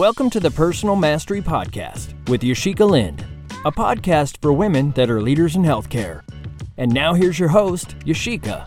Welcome to the Personal Mastery Podcast with Yashica Lind, a podcast for women that are leaders in healthcare. And now here's your host, Yashica.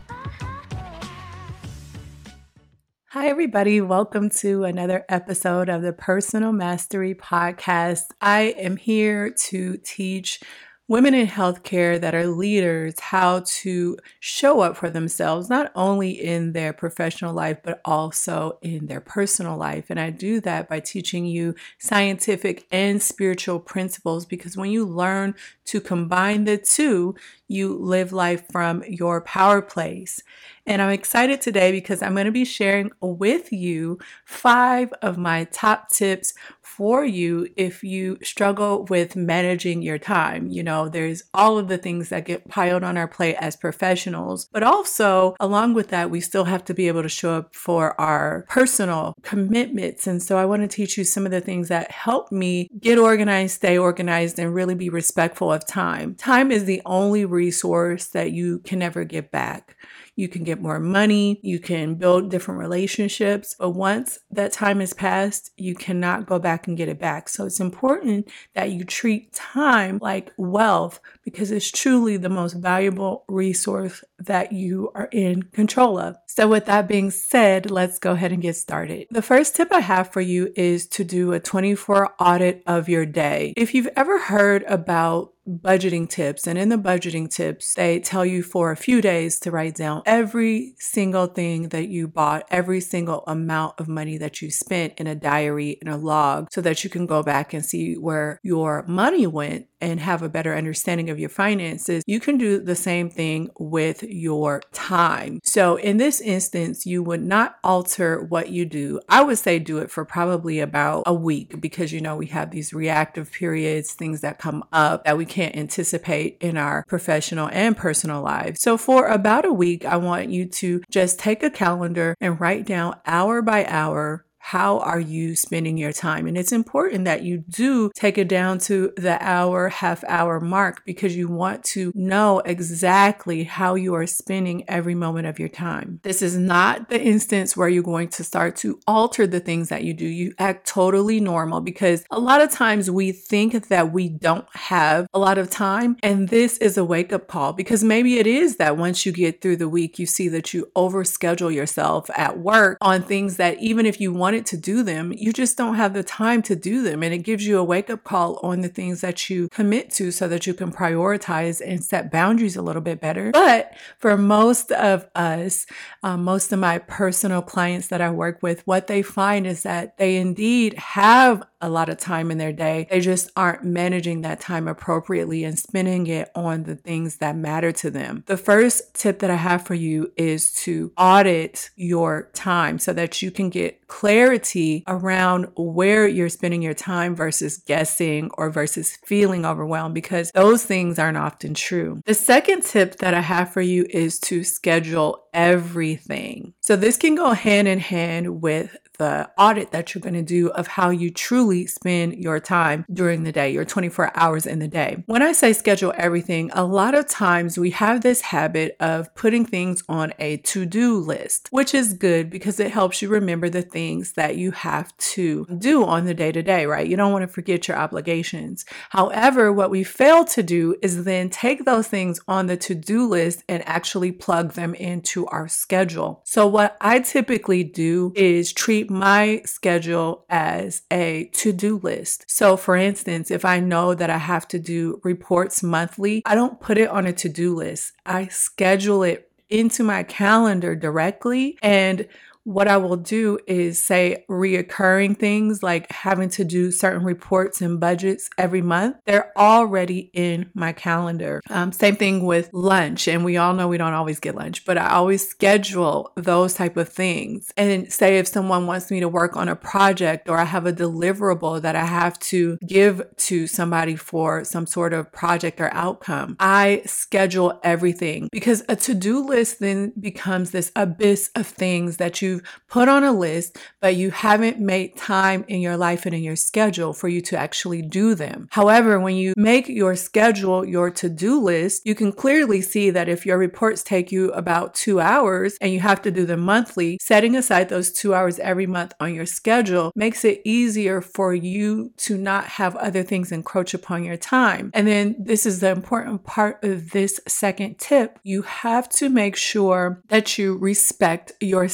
Hi, everybody. Welcome to another episode of the Personal Mastery Podcast. I am here to teach women in healthcare that are leaders how to show up for themselves, not only in their professional life, but also in their personal life. And I do that by teaching you scientific and spiritual principles because when you learn to combine the two, you live life from your power place. And I'm excited today because I'm going to be sharing with you five of my top tips for you if you struggle with managing your time. You know, there's all of the things that get piled on our plate as professionals, but also along with that, we still have to be able to show up for our personal commitments. And so I want to teach you some of the things that help me get organized, stay organized, and really be respectful of time. Time is the only resource that you can never get back. You can get more money, you can build different relationships, but once that time has passed, you cannot go back and get it back. So it's important that you treat time like wealth because it's truly the most valuable resource that you are in control of. So, with that being said, let's go ahead and get started. The first tip I have for you is to do a 24 audit of your day. If you've ever heard about budgeting tips. And in the budgeting tips, they tell you for a few days to write down every single thing that you bought, every single amount of money that you spent in a diary, in a log, so that you can go back and see where your money went and have a better understanding of your finances, you can do the same thing with your time. So, in this instance, you would not alter what you do. I would say do it for probably about a week because you know we have these reactive periods, things that come up that we can't anticipate in our professional and personal lives. So, for about a week, I want you to just take a calendar and write down hour by hour how are you spending your time? And it's important that you do take it down to the hour, half hour mark because you want to know exactly how you are spending every moment of your time. This is not the instance where you're going to start to alter the things that you do. You act totally normal because a lot of times we think that we don't have a lot of time. And this is a wake up call because maybe it is that once you get through the week, you see that you overschedule yourself at work on things that even if you want wanted to do them, you just don't have the time to do them. And it gives you a wake up call on the things that you commit to so that you can prioritize and set boundaries a little bit better. But for most of us, um, most of my personal clients that I work with, what they find is that they indeed have a lot of time in their day. They just aren't managing that time appropriately and spending it on the things that matter to them. The first tip that I have for you is to audit your time so that you can get clarity around where you're spending your time versus guessing or versus feeling overwhelmed because those things aren't often true. The second tip that I have for you is to schedule everything. So this can go hand in hand with the audit that you're going to do of how you truly spend your time during the day, your 24 hours in the day. When I say schedule everything, a lot of times we have this habit of putting things on a to do list, which is good because it helps you remember the things that you have to do on the day to day, right? You don't want to forget your obligations. However, what we fail to do is then take those things on the to do list and actually plug them into our schedule. So, what I typically do is treat my schedule as a to do list. So, for instance, if I know that I have to do reports monthly, I don't put it on a to do list. I schedule it into my calendar directly. And what I will do is say reoccurring things like having to do certain reports and budgets every month. They're already in my calendar. Um, same thing with lunch. And we all know we don't always get lunch, but I always schedule those type of things. And say if someone wants me to work on a project or I have a deliverable that I have to give to somebody for some sort of project or outcome, I schedule everything because a to do list then becomes this abyss of things that you you've put on a list, but you haven't made time in your life and in your schedule for you to actually do them. However, when you make your schedule your to do list, you can clearly see that if your reports take you about two hours and you have to do them monthly, setting aside those two hours every month on your schedule makes it easier for you to not have other things encroach upon your time. And then this is the important part of this second tip. You have to make sure that you respect your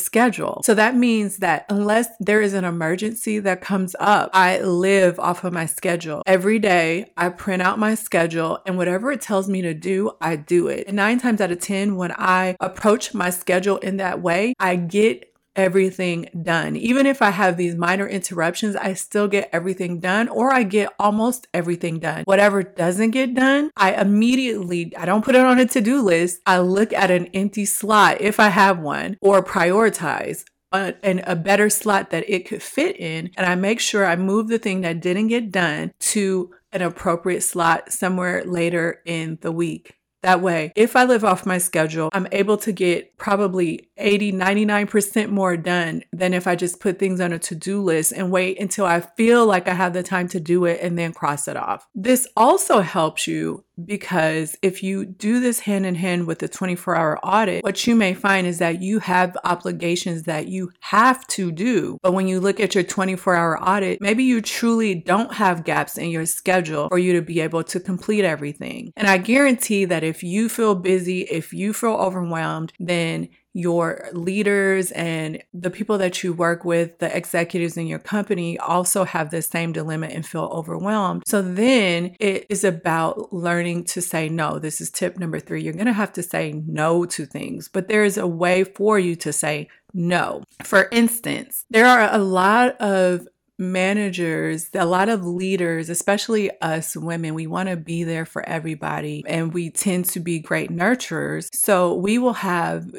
schedule. So that means that unless there is an emergency that comes up, I live off of my schedule. Every day I print out my schedule and whatever it tells me to do, I do it. And nine times out of 10, when I approach my schedule in that way, I get everything done. Even if I have these minor interruptions, I still get everything done or I get almost everything done. Whatever doesn't get done, I immediately, I don't put it on a to-do list. I look at an empty slot if I have one or prioritize. A, and a better slot that it could fit in. And I make sure I move the thing that didn't get done to an appropriate slot somewhere later in the week. That way, if I live off my schedule, I'm able to get probably 80, 99% more done than if I just put things on a to do list and wait until I feel like I have the time to do it and then cross it off. This also helps you because if you do this hand in hand with the 24 hour audit, what you may find is that you have obligations that you have to do. But when you look at your 24 hour audit, maybe you truly don't have gaps in your schedule for you to be able to complete everything. And I guarantee that if you feel busy, if you feel overwhelmed, then your leaders and the people that you work with, the executives in your company also have the same dilemma and feel overwhelmed. So then it is about learning to say no. This is tip number three. You're going to have to say no to things, but there is a way for you to say no. For instance, there are a lot of managers, a lot of leaders, especially us women, we want to be there for everybody and we tend to be great nurturers. So we will have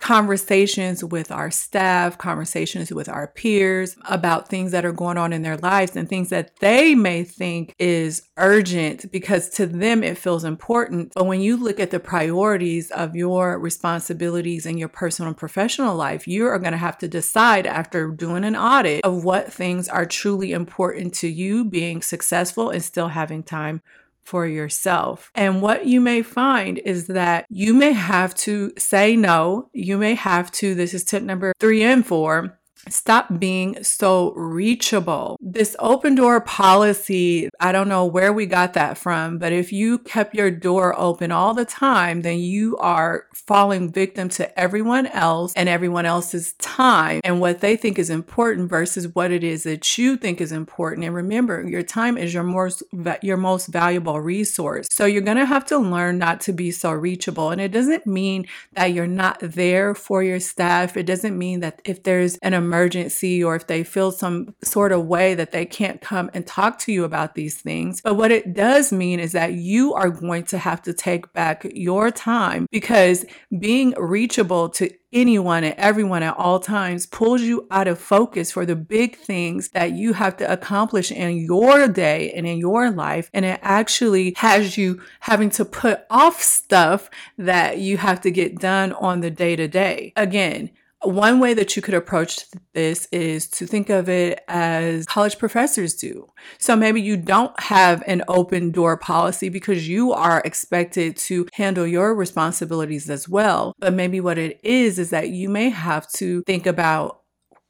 conversations with our staff, conversations with our peers about things that are going on in their lives and things that they may think is urgent because to them it feels important. But when you look at the priorities of your responsibilities in your personal and professional life, you are going to have to decide after doing an audit of what things are truly important to you being successful and still having time for yourself. And what you may find is that you may have to say no. You may have to, this is tip number three and four, Stop being so reachable. This open door policy, I don't know where we got that from, but if you kept your door open all the time, then you are falling victim to everyone else and everyone else's time and what they think is important versus what it is that you think is important. And remember, your time is your most your most valuable resource. So you're going to have to learn not to be so reachable. And it doesn't mean that you're not there for your staff. It doesn't mean that if there's an emergency emergency or if they feel some sort of way that they can't come and talk to you about these things. But what it does mean is that you are going to have to take back your time because being reachable to anyone and everyone at all times pulls you out of focus for the big things that you have to accomplish in your day and in your life. And it actually has you having to put off stuff that you have to get done on the day to day. Again, one way that you could approach this is to think of it as college professors do. So maybe you don't have an open door policy because you are expected to handle your responsibilities as well. But maybe what it is is that you may have to think about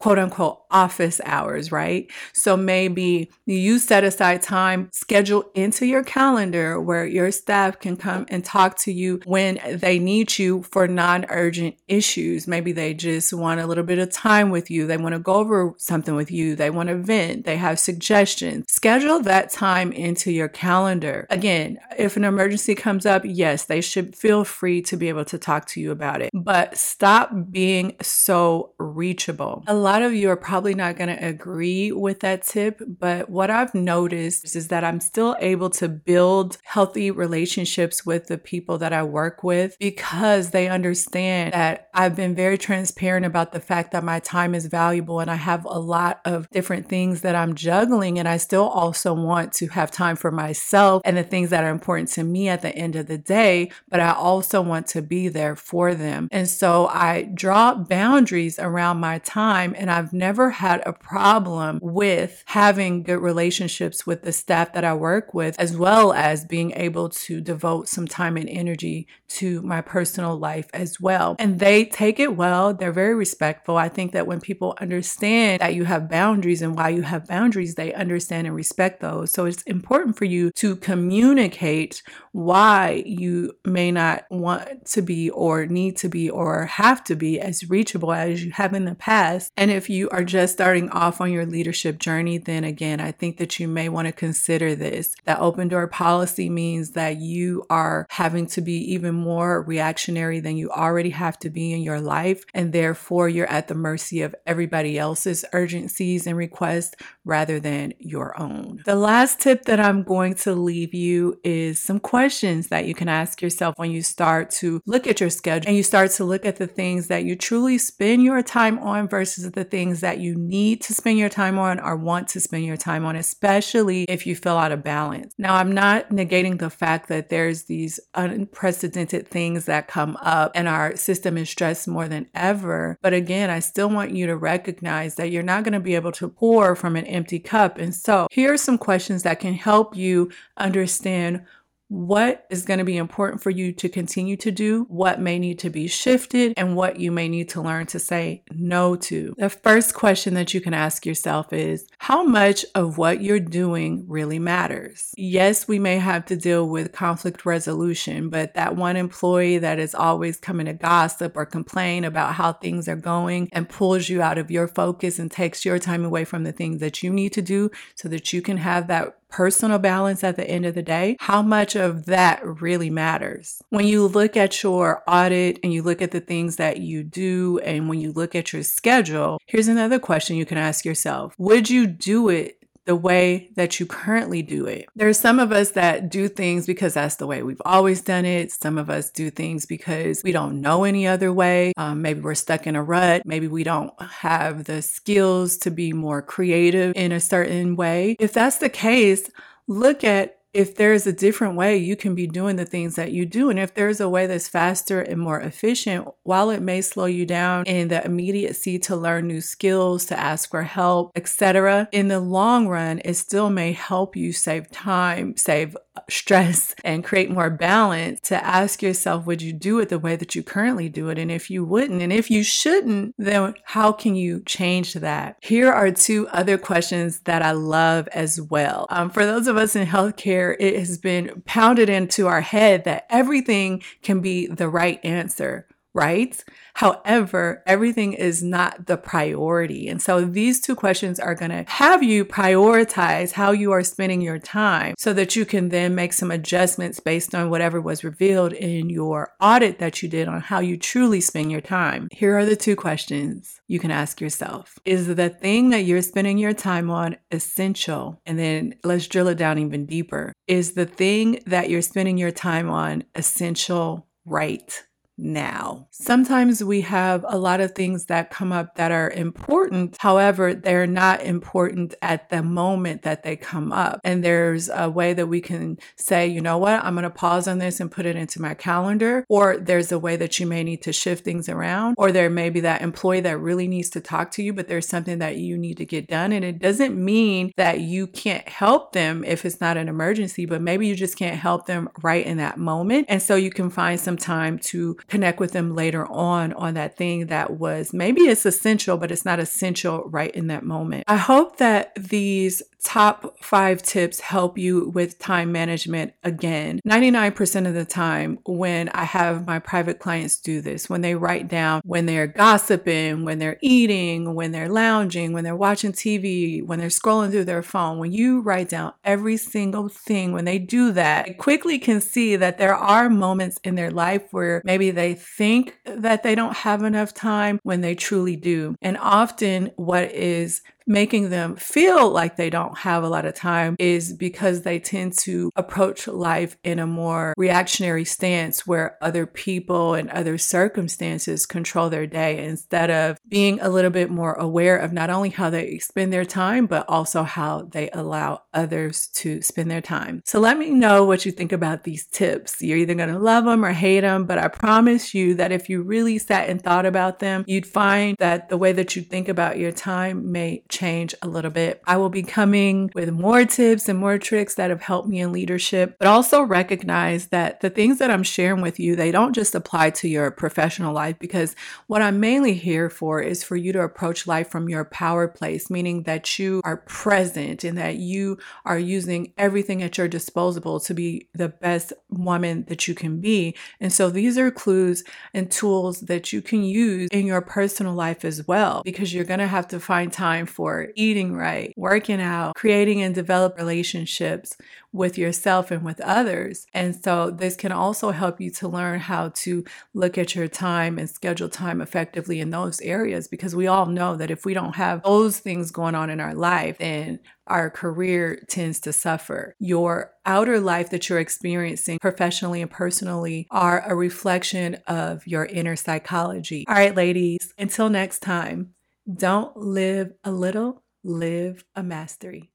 quote unquote office hours, right? So maybe you set aside time, schedule into your calendar where your staff can come and talk to you when they need you for non urgent issues. Maybe they just want a little bit of time with you. They want to go over something with you. They want to vent. They have suggestions. Schedule that time into your calendar. Again, if an emergency comes up, yes, they should feel free to be able to talk to you about it, but stop being so reachable. A lot lot of you are probably not going to agree with that tip, but what I've noticed is that I'm still able to build healthy relationships with the people that I work with because they understand that I've been very transparent about the fact that my time is valuable and I have a lot of different things that I'm juggling. And I still also want to have time for myself and the things that are important to me at the end of the day, but I also want to be there for them. And so I draw boundaries around my time, and I've never had a problem with having good relationships with the staff that I work with, as well as being able to devote some time and energy to my personal life as well. And they take it well, they're very respectful. I think that when people understand that you have boundaries and why you have boundaries, they understand and respect those. So it's important for you to communicate why you may not want to be or need to be or have to be as reachable as you have in the past. And if you are just starting off on your leadership journey, then again, I think that you may want to consider this. That open door policy means that you are having to be even more reactionary than you already have to be in your life. And therefore, you're at the mercy of everybody else's urgencies and requests rather than your own. The last tip that I'm going to leave you is some questions questions that you can ask yourself when you start to look at your schedule and you start to look at the things that you truly spend your time on versus the things that you need to spend your time on or want to spend your time on, especially if you feel out of balance. Now, I'm not negating the fact that there's these unprecedented things that come up and our system is stressed more than ever. But again, I still want you to recognize that you're not going to be able to pour from an empty cup. And so here are some questions that can help you understand what is going to be important for you to continue to do, what may need to be shifted, and what you may need to learn to say no to. The first question that you can ask yourself is how much of what you're doing really matters? Yes, we may have to deal with conflict resolution, but that one employee that is always coming to gossip or complain about how things are going and pulls you out of your focus and takes your time away from the things that you need to do so that you can have that personal balance at the end of the day, how much of that really matters? When you look at your audit and you look at the things that you do, and when you look at your schedule, here's another question you can ask yourself Would you do it the way that you currently do it. There's some of us that do things because that's the way we've always done it. Some of us do things because we don't know any other way. Um, maybe we're stuck in a rut. Maybe we don't have the skills to be more creative in a certain way. If that's the case, look at if there's a different way you can be doing the things that you do. And if there's a way that's faster and more efficient while it may slow you down in the immediacy to learn new skills to ask for help etc in the long run it still may help you save time save stress and create more balance to ask yourself would you do it the way that you currently do it? And if you wouldn't and if you shouldn't then how can you change that? Here are two other questions that i love as well. Um, for those of us in healthcare it has been pounded into our head that everything can be the right answer right? However, everything is not the priority. And so these two questions are going to have you prioritize how you are spending your time so that you can then make some adjustments based on whatever was revealed in your audit that you did on how you truly spend your time. Here are the two questions you can ask yourself Is the thing that you're spending your time on essential? And then let's drill it down even deeper. Is the thing that you're spending your time on essential right? Now. Sometimes we have a lot of things that come up that are important. However, they're not important at the moment that they come up. And there's a way that we can say, you know what, I'm going to pause on this and put it into my calendar. Or there's a way that you may need to shift things around. Or there may be that employee that really needs to talk to you, but there's something that you need to get done. And it doesn't mean that you can't help them if it's not an emergency, but maybe you just can't help them right in that moment. And so you can find some time to connect with them later on on that thing that was maybe it's essential, but it's not essential right in that moment. I hope that these top five tips help you with time management again. 99% of the time, when I have my private clients do this, when they write down when they're gossiping, when they're eating, when they're lounging, when they're watching TV, when they're scrolling through their phone, when you write down every single thing, when they do that, I quickly can see that there are moments in their life where maybe they think that they don't have enough time when they truly do. And often, what is making them feel like they don't have a lot of time is because they tend to approach life in a more reactionary stance where other people and other circumstances control their day instead of being a little bit more aware of not only how they spend their time, but also how they allow others to spend their time. So let me know what you think about these tips. You're either going to love them or hate them, but I promise you that if you really sat and thought about them, you'd find that the way that you think about your time may change a little bit. I will be coming with more tips and more tricks that have helped me in leadership, but also recognize that the things that I'm sharing with you, they don't just apply to your professional life because what I'm mainly here for is for you to approach life from your power place, meaning that you are present and that you are using everything at your disposal to be the best woman that you can be. And so these are clues and tools that you can use in your personal life as well, because you're going to have to find time for eating right, working out, creating and develop relationships with yourself and with others. And so this can also help you to learn how to look at your time and schedule time effectively in those areas because we all know that if we don't have those things going on in our life, then our career tends to suffer. Your outer life that you're experiencing professionally and personally are a reflection of your inner psychology. All right, ladies, until next time, don't live a little live a mastery.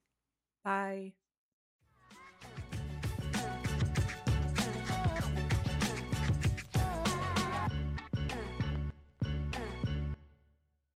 Bye.